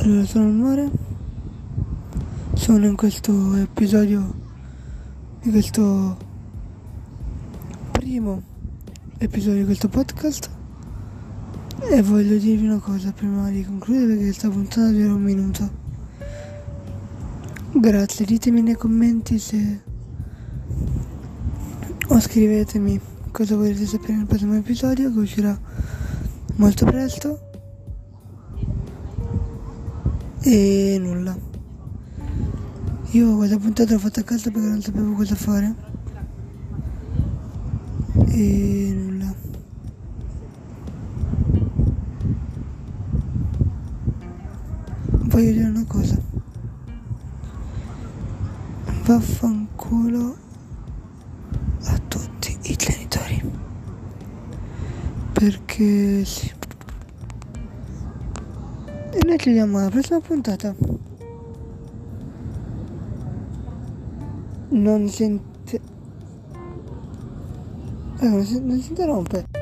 Allora, sono il Mare. Sono in questo episodio di questo primo episodio di questo podcast e voglio dirvi una cosa prima di concludere perché questa puntata dura un minuto. Grazie, ditemi nei commenti se o scrivetemi cosa volete sapere nel prossimo episodio che uscirà molto presto. E nulla. Io questa puntata l'ho fatta a casa perché non sapevo cosa fare. E nulla. Voglio dire una cosa. Vaffanculo a tutti i genitori. Perché sì. E noi ci vediamo alla prossima puntata. Non sente... Si, non si interrompe.